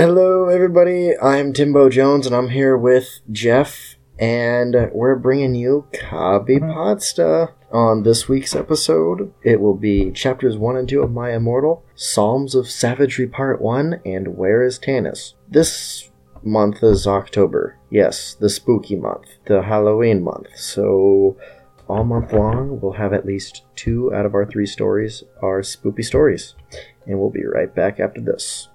Hello, everybody. I'm Timbo Jones, and I'm here with Jeff, and we're bringing you Kabi mm-hmm. Podsta. On this week's episode, it will be chapters 1 and 2 of My Immortal, Psalms of Savagery Part 1, and Where is Tanis? This month is October. Yes, the spooky month, the Halloween month. So, all month long, we'll have at least two out of our three stories are spooky stories. And we'll be right back after this.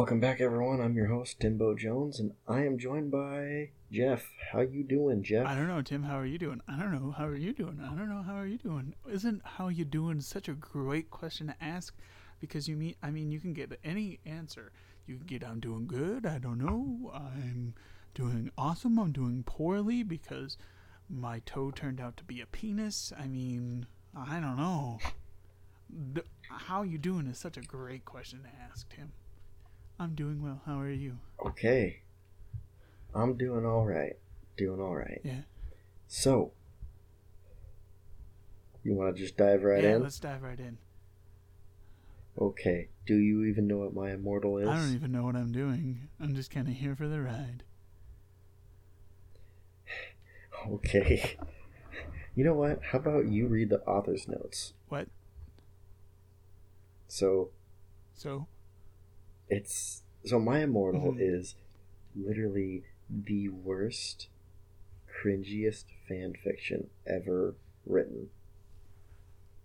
Welcome back, everyone. I'm your host, Timbo Jones, and I am joined by Jeff. How you doing, Jeff? I don't know, Tim. How are you doing? I don't know. How are you doing? I don't know. How are you doing? Isn't how you doing such a great question to ask? Because you mean, I mean, you can get any answer. You can get, I'm doing good. I don't know. I'm doing awesome. I'm doing poorly because my toe turned out to be a penis. I mean, I don't know. The, how you doing is such a great question to ask, Tim. I'm doing well. How are you? Okay. I'm doing all right. Doing all right. Yeah. So, you want to just dive right yeah, in? let's dive right in. Okay. Do you even know what my immortal is? I don't even know what I'm doing. I'm just kind of here for the ride. Okay. You know what? How about you read the author's notes? What? So, So? It's so my immortal Mhm. is literally the worst cringiest fan fiction ever written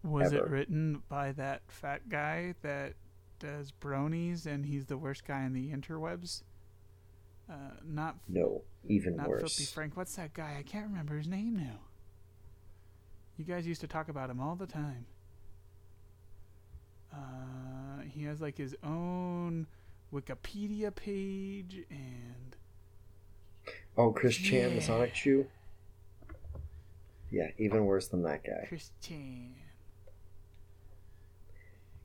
Was Ever. it written by that fat guy that does bronies and he's the worst guy in the interwebs? Uh, not no even not worse Filthy Frank. What's that guy? I can't remember his name now. You guys used to talk about him all the time. Uh, he has like his own Wikipedia page and oh chris chan the Yeah. Sonichu yeah even worse than that guy Christian.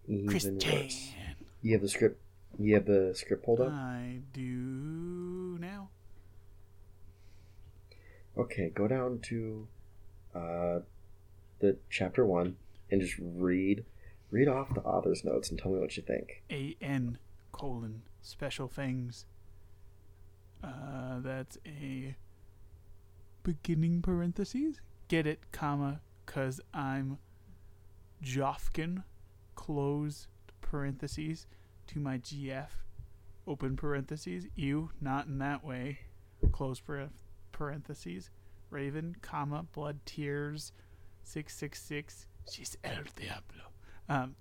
even Christian. worse you have the script you have the script pulled up I do now. okay go down to uh the chapter one and just read read off the author's notes and tell me what you think A N colon special things. Uh, that's a beginning parentheses. Get it, comma, cause I'm Jofkin, close parentheses, to my GF, open parentheses. You, not in that way, close parentheses. Raven, comma, blood tears, 666. She's El Diablo. Um,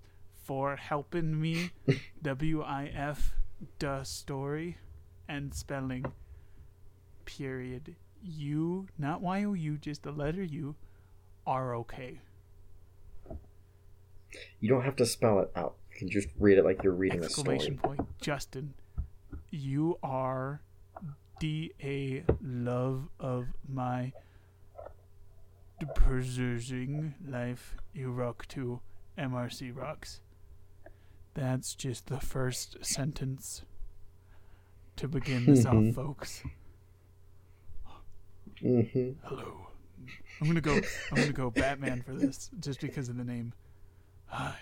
for helping me, W I F, the story, and spelling, period. U, not Y O U, just the letter U, R O K. You don't have to spell it out. You can just read it like you're reading Exclamation a story. point. Justin, you are D A love of my preserving life You rock to MRC rocks. That's just the first sentence to begin this off, Mhm. folks. hmm Hello. I'm gonna go. I'm gonna go Batman for this, just because of the name. Hi,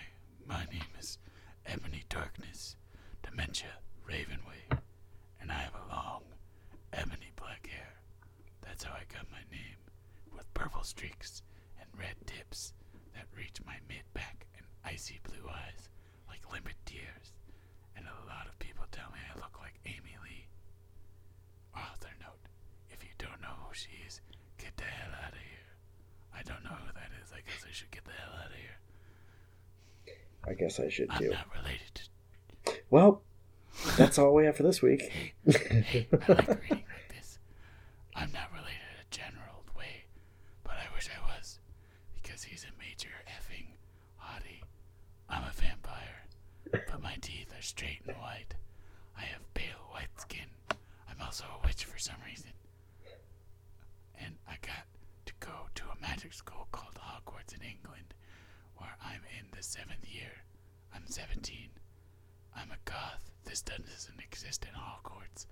my name is Ebony Darkness, Dementia Ravenway, and I have a long, ebony black hair. That's how I got my name, with purple streaks and red tips that reach my mid back and icy blue eyes limpid tears. And a lot of people tell me I look like Amy Lee. Author note: If you don't know who she is, get the hell out of here. I don't know who that is. I guess I should get the hell out of here. I guess I should I'm too. not related to. Well, that's all we have for this week. Hey, I like reading like this. I'm not related in a general way, but I wish I was, because he's a major effing hottie. I'm a vampire, but my teeth are straight and white. I have pale white skin. I'm also a witch for some reason. And I got to go to a magic school called Hogwarts in England, where I'm in the seventh year. I'm 17. I'm a goth. This doesn't exist in Hogwarts.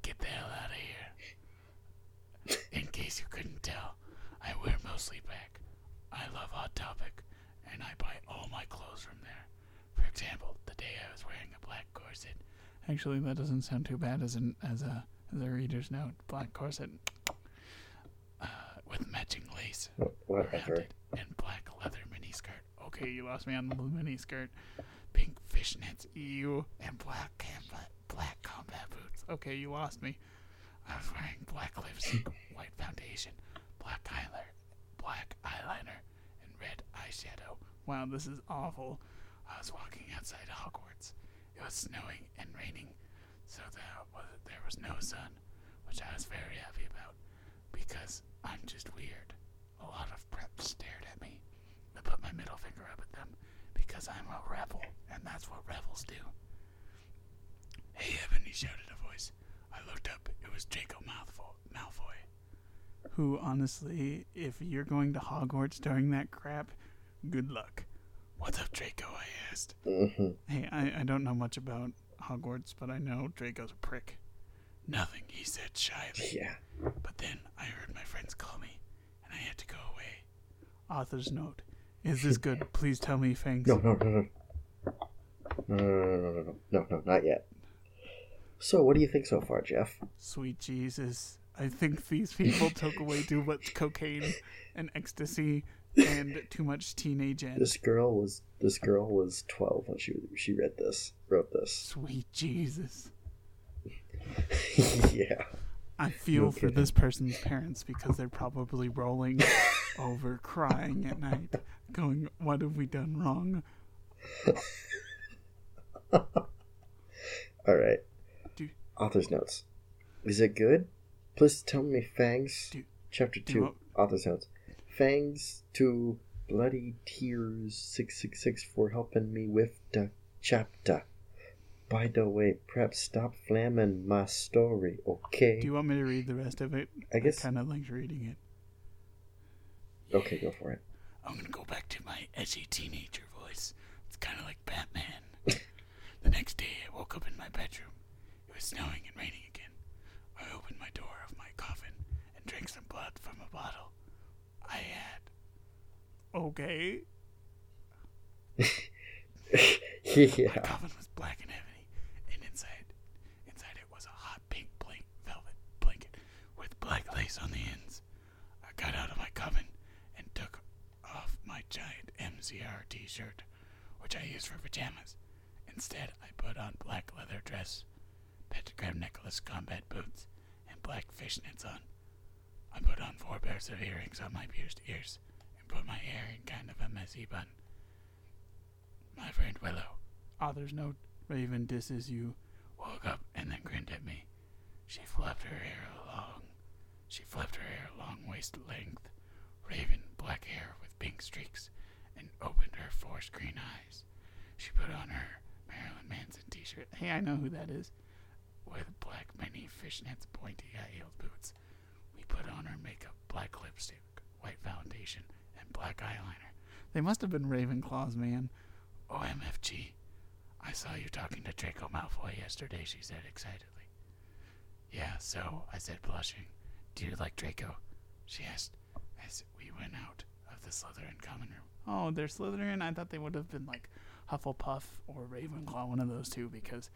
Get the hell out of here. In case you couldn't tell, I wear mostly black. I love Hot Topic, and I buy all my clothes from there. For example, the day I was wearing a black corset. Actually, that doesn't sound too bad as an as a as a reader's note. Black corset, uh, with matching lace around it and black leather miniskirt. Okay, you lost me on the blue miniskirt. Pink fishnets, ew, and black combat, black combat boots. Okay, you lost me. I was wearing black lipstick, white foundation, black eyeliner, black eyeliner, and red eyeshadow. Wow, this is awful. I was walking outside Hogwarts. It was snowing and raining, so there was, there was no sun, which I was very happy about because I'm just weird. A lot of preps stared at me. I put my middle finger up at them because I'm a rebel, and that's what rebels do. Hey, Evan, he shouted a voice. I looked up. It was Draco Malfoy. Malfoy. Who, honestly, if you're going to Hogwarts during that crap, good luck. What's up, Draco? I asked. hmm Hey, I, I don't know much about Hogwarts, but I know Draco's a prick. Nothing, he said shyly. Yeah. But then I heard my friends call me, and I had to go away. Author's note. Is this good? Please tell me, Fangs. No, no, no, no. No, no, no, no, no, no, no, no, not yet. So, what do you think so far, Jeff? Sweet Jesus. I think these people took away too much cocaine and ecstasy and too much teenage angst. This girl was this girl was twelve when she she read this, wrote this. Sweet Jesus. yeah. I feel No for this person's parents because they're probably rolling over crying at night, going, What have we done wrong? All right. Author's notes. Is it good? Please tell me, Fangs. Do- Chapter two. Author's notes. Fangs to bloody tears six six six for helping me with the chapter. By the way, perhaps stop flamming my story, okay? Do you want me to read the rest of it? I guess. kind of like reading it. Okay, go for it. I'm gonna go back to my edgy teenager voice. It's kind of like Batman. the next day, I woke up in my bedroom. It was snowing and raining again. I opened my door of my coffin and drank some blood from a bottle. I had. Okay. yeah. My coffin was black and ebony, and inside, inside it was a hot pink blank velvet blanket with black lace on the ends. I got out of my coffin and took off my giant MCR T-shirt, which I used for pajamas. Instead, I put on black leather dress, pentagram necklace, combat boots, and black fishnets on. I put on four pairs of earrings on my pierced ears and put my hair in kind of a messy bun. My friend Willow, ah, author's note, Raven disses you, woke up and then grinned at me. She fluffed her hair along. She flipped her hair along waist length, raven black hair with pink streaks, and opened her forced green eyes. She put on her Marilyn Manson t-shirt. Hey, I know who that is. With black mini fishnets, pointy high-heeled boots. Put on her makeup, black lipstick, white foundation, and black eyeliner. They must have been Ravenclaws, man. OMFG. I saw you talking to Draco Malfoy yesterday, she said excitedly. Yeah, so, I said, blushing. Do you like Draco? She asked as we went out of the Slytherin common room. Oh, they're Slytherin? I thought they would have been like Hufflepuff or Ravenclaw, one of those two, because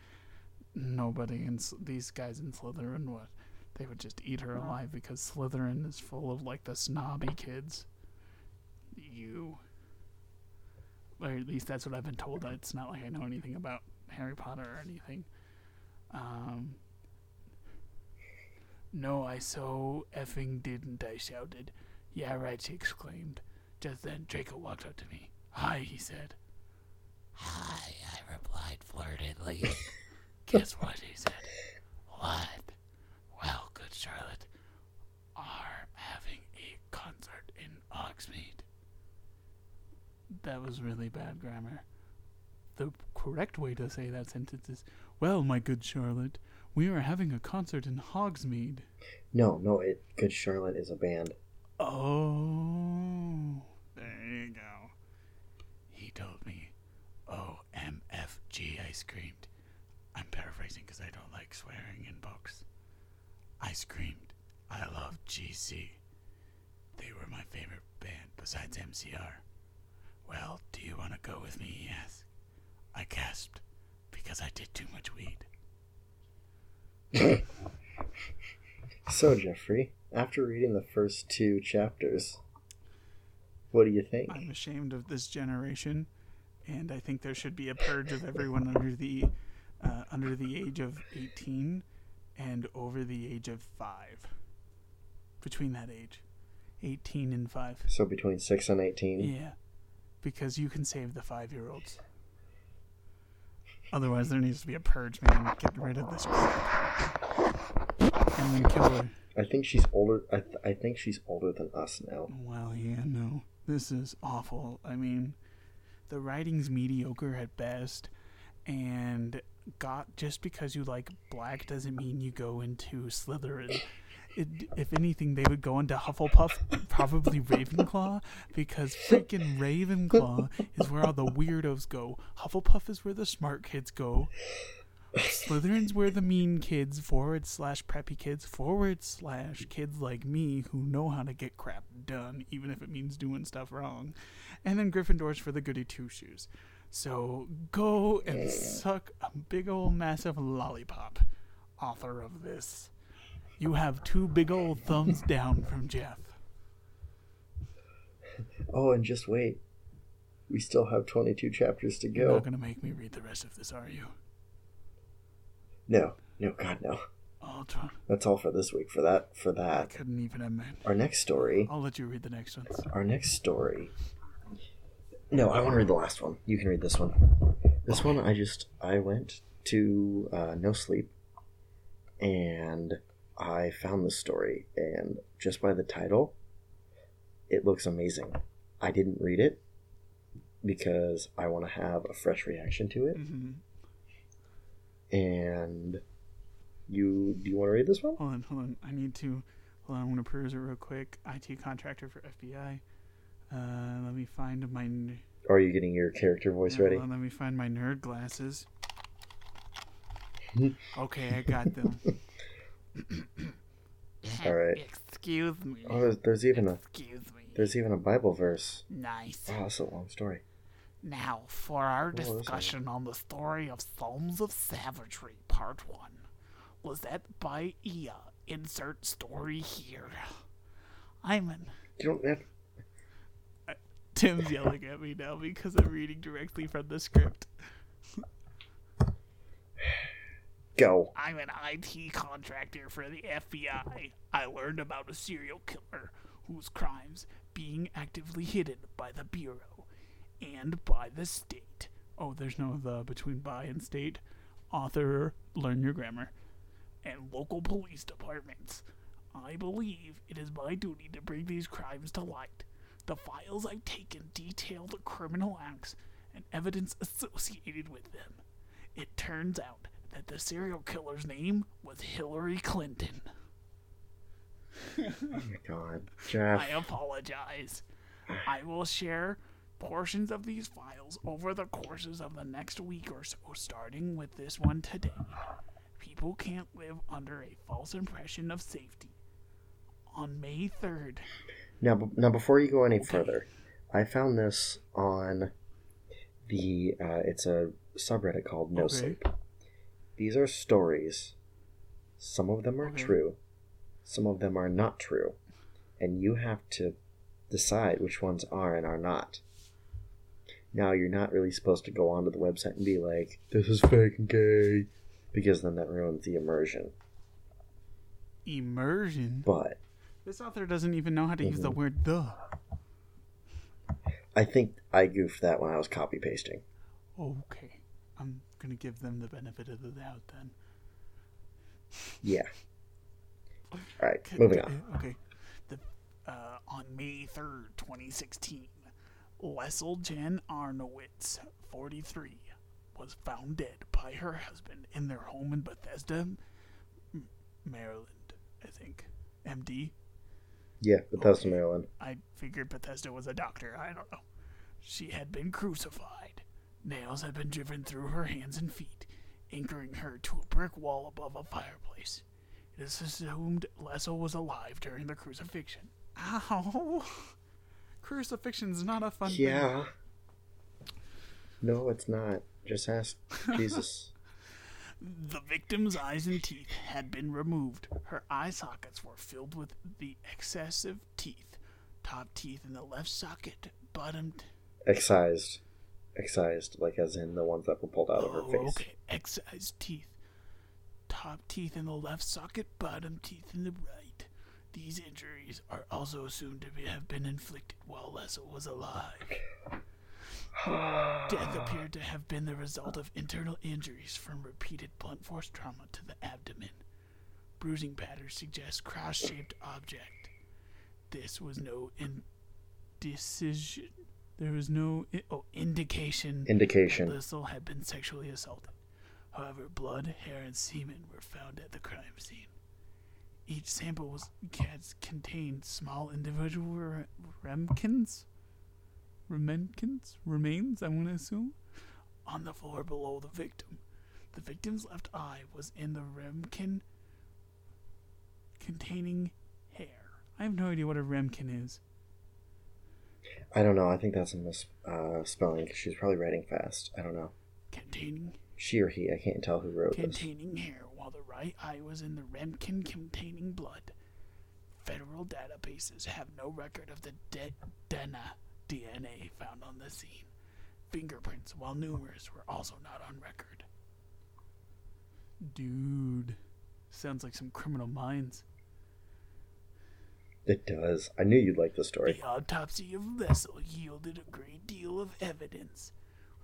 nobody in these guys in Slytherin would. They would just eat her alive because Slytherin is full of like the snobby kids. You. Or at least that's what I've been told. It's not like I know anything about Harry Potter or anything. Um, no, I so effing didn't, I shouted. Yeah, right, she exclaimed. Just then, Draco walked up to me. Hi, he said. Hi, I replied flirtedly. Guess what, he said. What? Charlotte, are having a concert in Hogsmeade. That was really bad grammar. The correct way to say that sentence is, Well, my good Charlotte, we are having a concert in Hogsmeade. No, no, it Good Charlotte is a band. Oh, there you go. He told me, OMFG, I screamed. I'm paraphrasing because I don't like swearing in books. I screamed, I love GC. They were my favorite band besides MCR. Well, do you want to go with me? He asked. I gasped because I did too much weed. So, Jeffrey, after reading the first two chapters, what do you think? I'm ashamed of this generation, and I think there should be a purge of everyone under the uh, under the age of 18 and over the age of five. Between that age, 18 and five. So, between 6 and 18? Yeah, because you can save the five-year-olds. Otherwise, there needs to be a purge, man. Get rid of this crap, and then kill her. I think she's older. I, th- I think she's older than us now. Well, yeah, no. This is awful. I mean, the writing's mediocre at best, and got just because you like black doesn't mean you go into Slytherin. It, if anything, they would go into Hufflepuff, probably Ravenclaw, because freaking Ravenclaw is where all the weirdos go. Hufflepuff is where the smart kids go. Slytherin's where the mean kids, forward slash preppy kids, forward slash kids like me who know how to get crap done, even if it means doing stuff wrong. And then Gryffindor's for the goody two shoes. So go and suck a big old massive lollipop, author of this. You have two big old thumbs down from Jeff. Oh, and just wait. We still have 22 chapters to You're go. not going to make me read the rest of this, are you? No, no, God, no. I'll try. That's all for this week. For that, for that. I couldn't even imagine. Our next story. I'll let you read the next ones. Our next story. No, I want to read the last one. You can read this one. This one, I just I went to uh, No Sleep, and I found this story, and just by the title, it looks amazing. I didn't read it because I want to have a fresh reaction to it, hmm and you do you want to read this one? Hold on, hold on. I need to. Hold on, I'm going to peruse it real quick. IT contractor for FBI. Uh, let me find my. n- are you getting your character voice yeah, ready? on, let me find my nerd glasses. okay, I got them. All right. Excuse me. Oh, there's, there's even a Excuse me. there's even a Bible verse. Nice. Oh, that's a long story. Now, for our this discussion on the story of Psalms of Savagery, Part 1. Was that by Ia. Insert story here. I'm an. You don't have Tim's yelling at me now because I'm reading directly from the script. Go. I'm an IT contractor for the FBI. I learned about a serial killer whose crimes being actively hidden by the Bureau and by the state. Oh, there's no the between by and state. Author, learn your grammar. And local police departments. I believe it is my duty to bring these crimes to light. The files I've taken detail the criminal acts and evidence associated with them. It turns out that the serial killer's name was Hillary Clinton. Oh my god. Jeff. I apologize. I will share portions of these files over the courses of the next week or so, starting with this one today. People can't live under a false impression of safety. On May 3rd, Now, now before you go any further, I found this on the. Uh, it's a subreddit called No Okay. Sleep. These are stories. Some of them are Okay. true, some of them are not true, and you have to decide which ones are and are not. Now, you're not really supposed to go onto the website and be like, "This is fake and gay," because then that ruins the immersion. immersion. But This author doesn't even know how to use the Mhm. word the. I think I goofed that when I was copy pasting. Okay. I'm gonna give them the benefit of the doubt then. Yeah. All right, moving on. Okay. The, uh, on May 3rd, 2016, Lessel Jen Arnowitz, 43, was found dead by her husband in their home in Bethesda, Maryland, I think. MD? Yeah, Bethesda, Okay. Maryland. I figured Bethesda was a doctor. I don't know. She had been crucified. Nails had been driven through her hands and feet, anchoring her to a brick wall above a fireplace. It is assumed Lessel was alive during the crucifixion. Ow! Crucifixion's not a fun thing. Yeah. No, it's not. Just ask Jesus. The victim's eyes and teeth had been removed. Her eye sockets were filled with the excessive teeth. Top teeth in the left socket, bottom t- Excised. Excised, like as in the ones that were pulled out of her Oh, face. okay. Excised teeth. Top teeth in the left socket, bottom teeth in the right. These injuries are also assumed to be, have been inflicted while Lessel was alive. Death appeared to have been the result of internal injuries from repeated blunt force trauma to the abdomen. Bruising patterns suggest cross-shaped object. This was no indecision. There was no i- oh, indication Indication. Lissel had been sexually assaulted. However, blood, hair, and semen were found at the crime scene. Each sample was contained small individual re- remkins, remenkins, remains. I want to assume, on the floor below the victim. The victim's left eye was in the remkin containing hair. I have no idea what a remkin is. I don't know. I think that's a mis uh, she's probably writing fast. I don't know. Containing She or he. I can't tell who wrote this. containing hair, while the right eye was in the Remkin containing blood. Federal databases have no record of the de- DENA DNA found on the scene. Fingerprints, while numerous, were also not on record. Dude, sounds like some criminal minds. It does. I knew you'd like the story. The autopsy of Lessel yielded a great deal of evidence,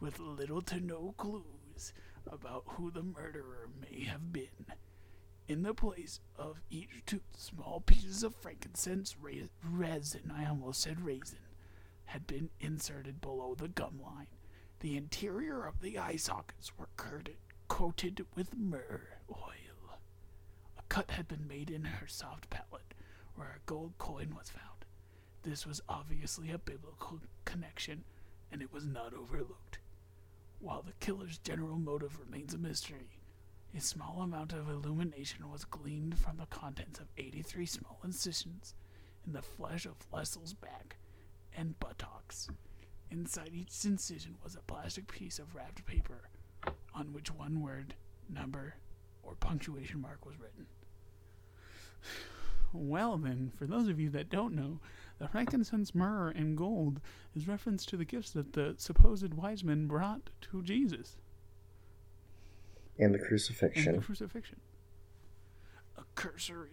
with little to no clues about who the murderer may have been. In the place of each two small pieces of frankincense ra- resin, I almost said raisin, had been inserted below the gum line. The interior of the eye sockets were coated, coated with myrrh oil. A cut had been made in her soft palate where a gold coin was found. This was obviously a biblical connection, and it was not overlooked. While the killer's general motive remains a mystery, a small amount of illumination was gleaned from the contents of 83 small incisions in the flesh of Lessel's back and buttocks. Inside each incision was a plastic piece of wrapped paper on which one word, number, or punctuation mark was written. Well, then, for those of you that don't know, the frankincense, myrrh, and gold is reference to the gifts that the supposed wise men brought to Jesus. And the crucifixion. and the crucifixion. A cursory.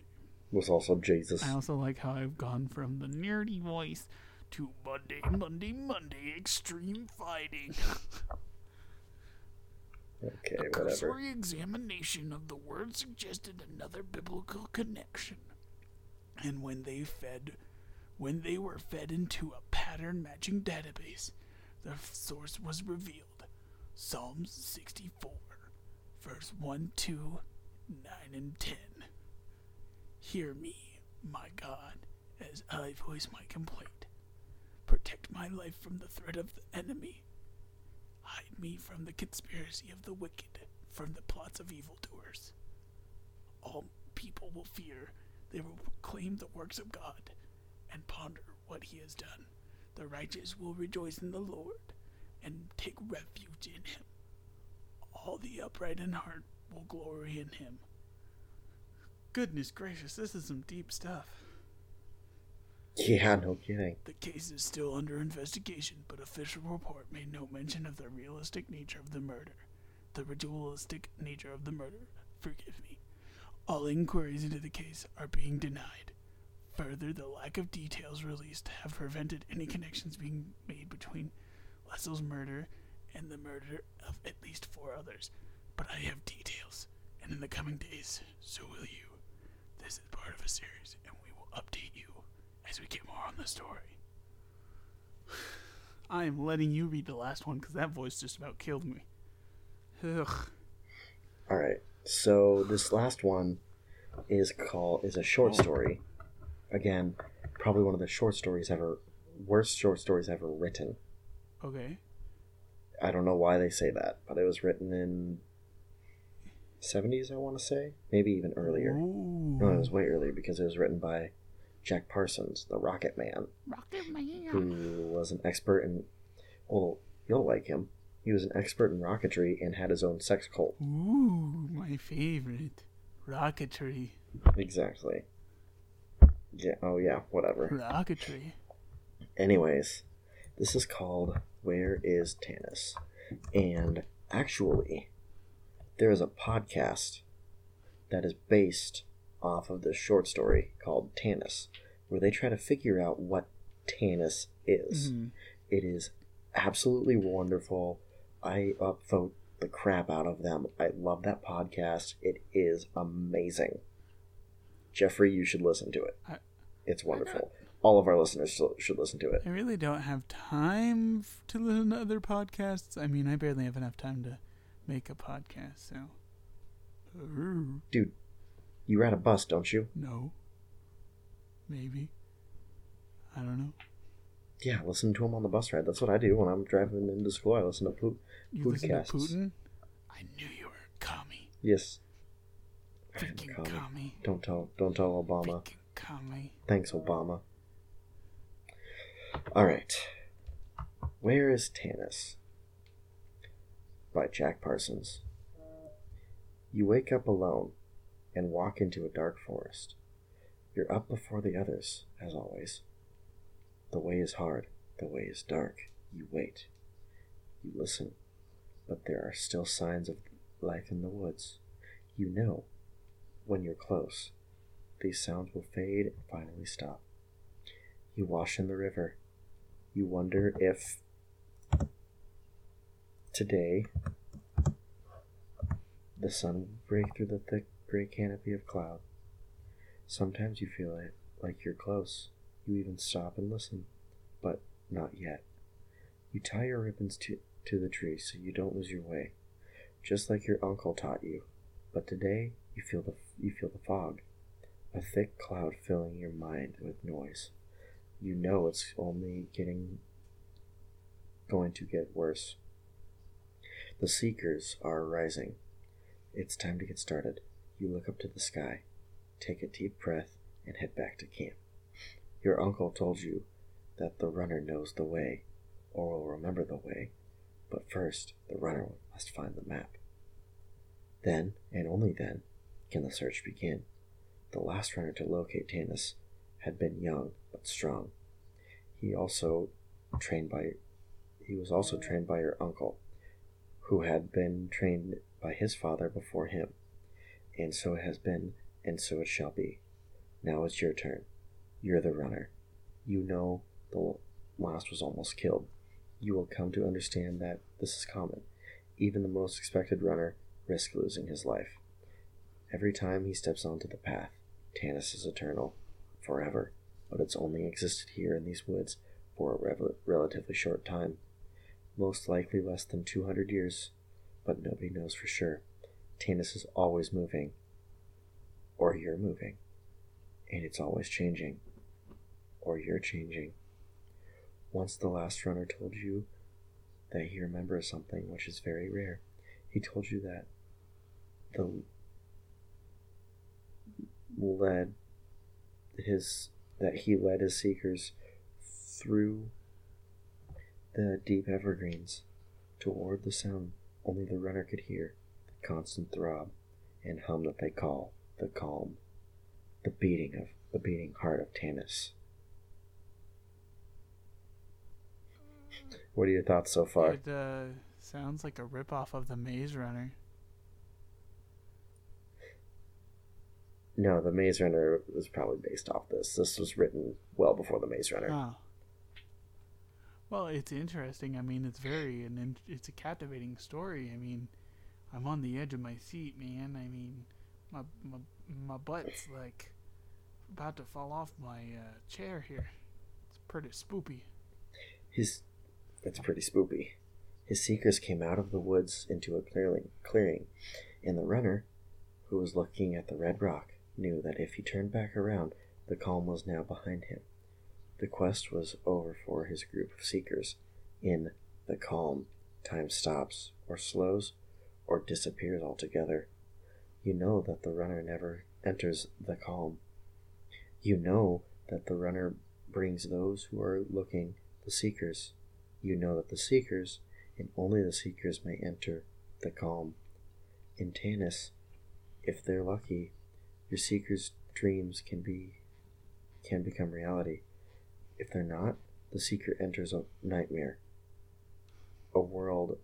was also Jesus. I also like how I've gone from the nerdy voice to Monday, Monday, Monday extreme fighting. Okay, A whatever. cursory examination of the word suggested another biblical connection. And when they fed when they were fed into a pattern matching database, the source was revealed. Psalms 64, verse 1, 2, 9, and 10. Hear me, my God, as I voice my complaint. Protect my life from the threat of the enemy. Hide me from the conspiracy of the wicked, from the plots of evildoers. All people will fear, they will proclaim the works of God, and ponder what he has done. The righteous will rejoice in the Lord, and take refuge in him. All the upright in heart will glory in him. Goodness gracious, this is some deep stuff. Yeah, no kidding. The case is still under investigation, but official report made no mention of the realistic nature of the murder. The ritualistic nature of the murder. Forgive me. All inquiries into the case are being denied. Further, the lack of details released have prevented any connections being made between Leslie's murder and the murder of at least four others. But I have details, and in the coming days, so will you. This is part of a series, and we will update you as we get more on the story. I am letting you read the last one because that voice just about killed me. Ugh. All right. So this last one is called is a short oh. story. Again, probably one of the short stories ever worst short stories ever written. Okay. I don't know why they say that, but it was written in 70s I want to say, maybe even earlier. Ooh. No, it was way earlier because it was written by Jack Parsons, the Rocket Man, Rocket Man. who was an expert in well, you'll like him. He was an expert in rocketry and had his own sex cult. Ooh, my favorite. Rocketry. Exactly. Yeah, oh yeah, whatever. Rocketry. Anyways, this is called Where is Tanis? And actually, there is a podcast that is based off of this short story called Tanis, where they try to figure out what Tanis is. Mhm. It is absolutely wonderful. I upvote the crap out of them. I love that podcast. It is amazing. Jeffrey, you should listen to it. I- It's wonderful. All of our listeners should listen to it. I really don't have time to listen to other podcasts. I mean, I barely have enough time to make a podcast, so. Dude, you ride a bus, don't you? no. Maybe. I don't know. Yeah, listen to him on the bus ride. That's what I do when I'm driving into school. I listen to Poop. You listen to Putin? I knew you were a commie. Yes. Freaking Commie. commie. Don't tell. Don't tell Obama. Freaking commie. Thanks, Obama. All right. Where is Tanis? By Jack Parsons. You wake up alone and walk into a dark forest. You're up before the others, as always. The way is hard, the way is dark. You wait. You listen, but there are still signs of life in the woods. You know when you're close these sounds will fade and finally stop. You wash in the river. You wonder if today the sun will break through the thick gray canopy of cloud. Sometimes you feel it like you're close. You even stop and listen, but not yet. You tie your ribbons to, to the tree so you don't lose your way, just like your uncle taught you. But today you feel the you feel the fog a thick cloud filling your mind with noise. You know it's only getting going to get worse. The seekers are rising. It's time to get started. You look up to the sky, take a deep breath, and head back to camp. Your uncle told you that the runner knows the way, or will remember the way, but first the runner must find the map. Then, and only then, can the search begin. The last runner to locate Tanis had been young but strong. He also trained by he was also trained by your uncle, who had been trained by his father before him. And so it has been, and so it shall be. Now it's your turn. You're the runner. You know the last was almost killed. You will come to understand that this is common. Even the most expected runner risks losing his life. Every time he steps onto the path, Tanis is eternal, forever, but it's only existed here in these woods for a rev- relatively short time. Most likely less than 200 years, but nobody knows for sure. Tanis is always moving, or you're moving, and it's always changing, or you're changing. Once the last runner told you that he remembers something which is very rare. He told you that the led his that he led his seekers through the deep evergreens toward the sound only the runner could hear, constant throb and hum that they call the calm, the beating of the beating heart of Tanis. What are your thoughts so far? It uh, sounds like a ripoff of the Maze Runner. No, the Maze Runner was probably based off this. This was written well before the Maze Runner. Oh. Well, it's interesting. I mean, it's very and it's a captivating story. I mean, I'm on the edge of my seat, man. I mean, my my my butt's like about to fall off my uh, chair here. It's pretty spoopy. His, it's pretty spoopy. His seekers came out of the woods into a clearing, clearing, and the runner, who was looking at the red rock, knew that if he turned back around, the calm was now behind him. The quest was over for his group of seekers. In the calm, time stops, or slows, or disappears altogether. You know that the runner never enters the calm. You know that the runner brings those who are looking the seekers. You know that the seekers, and only the seekers, may enter the calm. In Tanis, if they're lucky, your seekers' dreams can be can become reality. If they're not, the seeker enters a nightmare. A world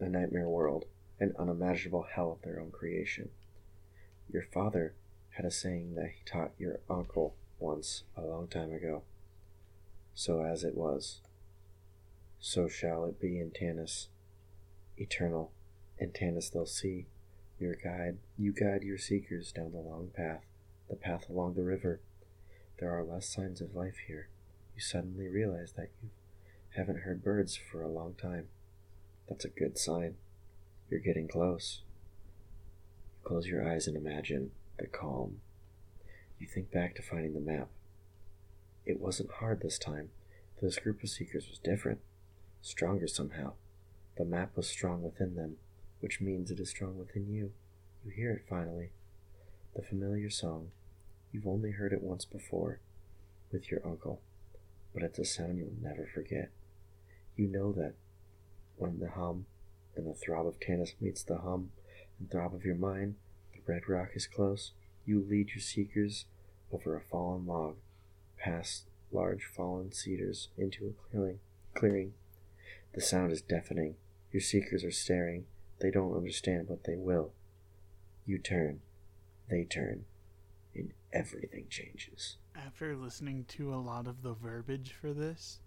a nightmare world, an unimaginable hell of their own creation. Your father had a saying that he taught your uncle once a long time ago. So as it was, so shall it be in Tanis, eternal. In Tanis they'll see your guide, you guide your seekers down the long path, the path along the river. There are less signs of life here. You suddenly realize that you haven't heard birds for a long time. That's a good sign. You're getting close. Close your eyes and imagine the calm. You think back to finding the map. It wasn't hard this time. This group of seekers was different, stronger somehow. The map was strong within them, which means it is strong within you. You hear it finally. The familiar song. You've only heard it once before, with your uncle, but it's a sound you'll never forget. You know that when the hum and the throb of Tanis meets the hum and throb of your mind, the red rock is close. You lead your seekers over a fallen log, past large fallen cedars into a clearing. Clearing. The sound is deafening. Your seekers are staring. They don't understand, but they will. You turn. They turn. And everything changes. After listening to a lot of the verbiage for this,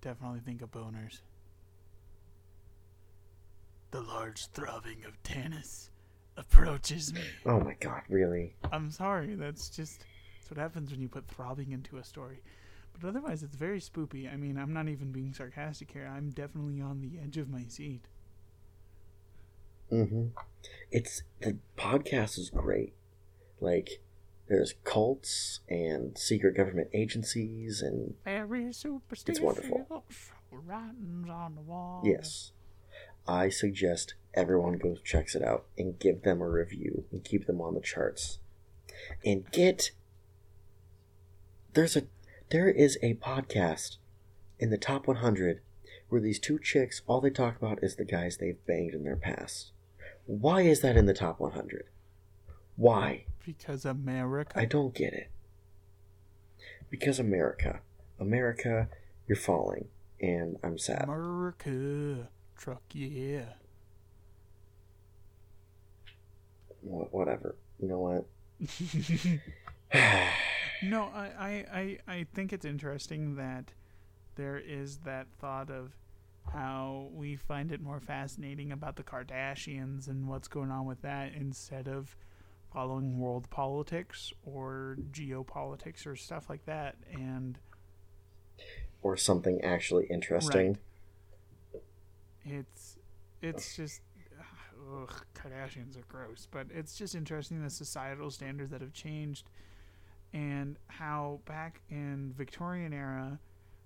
definitely think of boners. The large throbbing of Tanis approaches me. Oh my god, really? I'm sorry, that's just that's what happens when you put throbbing into a story. But otherwise, it's very spoopy. I mean, I'm not even being sarcastic here. I'm definitely on the edge of my seat. Mm-hmm. It's the podcast is great. Like there's cults and secret government agencies and Very superstitious. It's wonderful. Writings on the wall. yes. I suggest everyone goes checks it out and give them a review and keep them on the charts. And get there's a there is a podcast in the top 100 where these two chicks all they talk about is the guys they've banged in their past. Why is that in the top 100? Why? Because America. I don't get it. Because America. America, you're falling. And I'm sad. America. Truck, yeah. whatever. You know what? No, I, I, I, I think it's interesting that there is that thought of how we find it more fascinating about the Kardashians and what's going on with that instead of following world politics or geopolitics or stuff like that. And or something actually interesting. It's it's just ugh, Kardashians are gross, but it's just interesting the societal standards that have changed and how back in Victorian era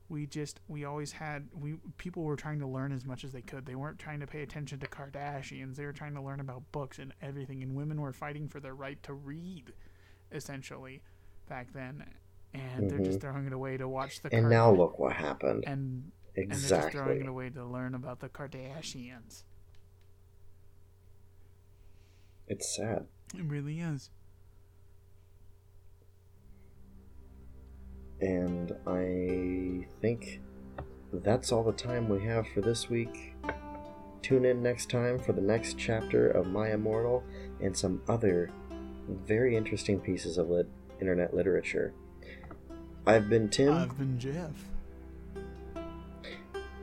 we just we always had we people were trying to learn as much as they could. They weren't trying to pay attention to Kardashians. They were trying to learn about books and everything and women were fighting for their right to read essentially back then. And they're just throwing it away to watch the Mm-hmm. And now look what happened. and and they're just throwing it away to learn about the Kardashians. It's sad. It really is. And I think that's all the time we have for this week. Tune in next time for the next chapter of My Immortal and some other very interesting pieces of lit- internet literature. I've been Tim, I've been Jeff.